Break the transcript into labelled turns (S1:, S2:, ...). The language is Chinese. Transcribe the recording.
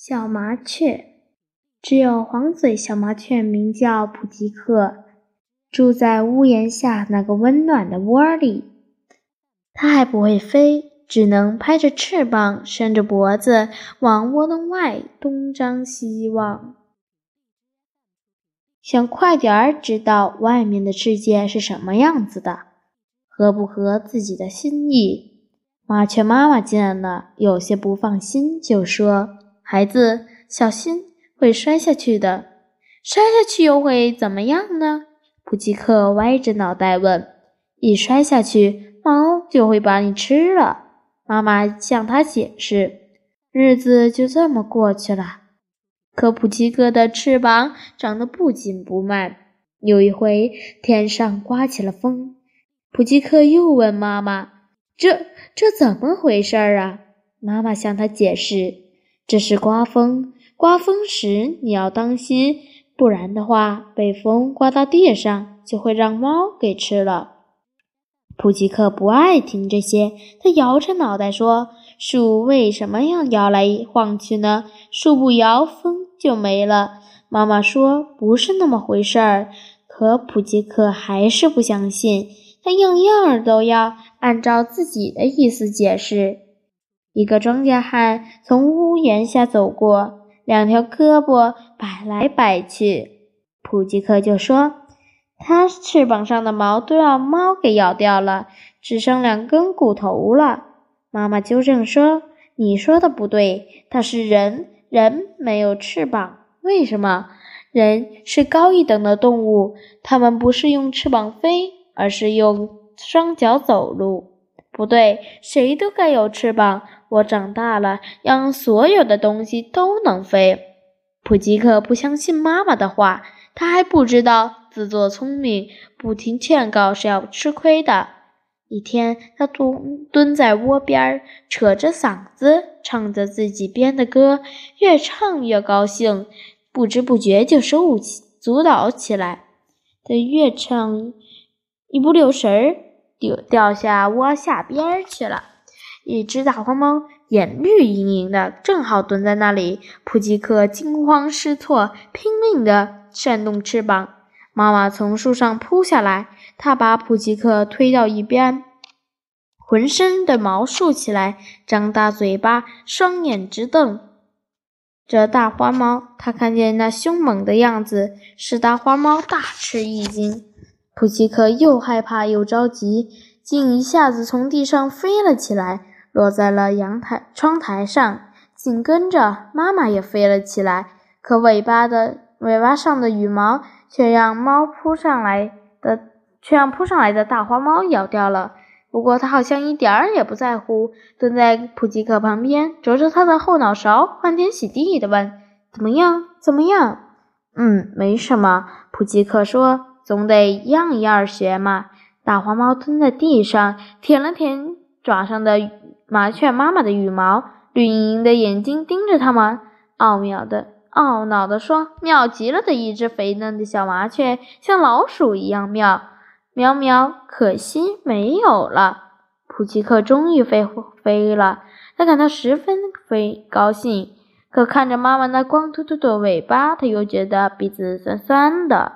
S1: 小麻雀，只有黄嘴小麻雀名叫普吉克，住在屋檐下那个温暖的窝里。它还不会飞，只能拍着翅膀，伸着脖子往窝洞外东张西望，想快点儿知道外面的世界是什么样子的，合不合自己的心意。麻雀妈妈见了，有些不放心，就说。孩子，小心会摔下去的。摔下去又会怎么样呢？普吉克歪着脑袋问。一摔下去，猫就会把你吃了。妈妈向他解释。日子就这么过去了。可普吉克的翅膀长得不紧不慢。有一回，天上刮起了风。普吉克又问妈妈：“这这怎么回事儿啊？”妈妈向他解释。这是刮风，刮风时你要当心，不然的话，被风刮到地上就会让猫给吃了。普吉克不爱听这些，他摇着脑袋说：“树为什么要摇来晃去呢？树不摇，风就没了。”妈妈说：“不是那么回事儿。”可普吉克还是不相信，他样样都要按照自己的意思解释。一个庄稼汉从屋檐下走过，两条胳膊摆来摆去。普吉克就说：“他翅膀上的毛都让猫给咬掉了，只剩两根骨头了。”妈妈纠正说：“你说的不对，他是人，人没有翅膀。为什么？人是高一等的动物，他们不是用翅膀飞，而是用双脚走路。不对，谁都该有翅膀。”我长大了，让所有的东西都能飞。普吉克不相信妈妈的话，他还不知道自作聪明、不听劝告是要吃亏的。一天，他蹲蹲在窝边，扯着嗓子唱着自己编的歌，越唱越高兴，不知不觉就手舞足蹈起来。他越唱，一不留神儿，掉掉下窝下边去了。一只大黄猫眼绿莹莹的，正好蹲在那里。普吉克惊慌失措，拼命地扇动翅膀。妈妈从树上扑下来，她把普吉克推到一边，浑身的毛竖起来，张大嘴巴，双眼直瞪着大花猫。它看见那凶猛的样子，使大花猫大吃一惊。普吉克又害怕又着急，竟一下子从地上飞了起来。落在了阳台窗台上，紧跟着妈妈也飞了起来。可尾巴的尾巴上的羽毛却让猫扑上来的，却让扑上来的大花猫咬掉了。不过它好像一点儿也不在乎，蹲在普吉克旁边，啄着他的后脑勺，欢天喜地地问：“怎么样？怎么样？”“嗯，没什么。”普吉克说，“总得样样学嘛。”大黄猫蹲在地上，舔了舔爪上的。麻雀妈妈的羽毛，绿莹莹的眼睛盯着它们，奥妙的、懊恼地说：“妙极了的一只肥嫩的小麻雀，像老鼠一样妙，喵喵！可惜没有了。”普奇克终于飞飞了，他感到十分飞高兴。可看着妈妈那光秃秃的尾巴，他又觉得鼻子酸酸的。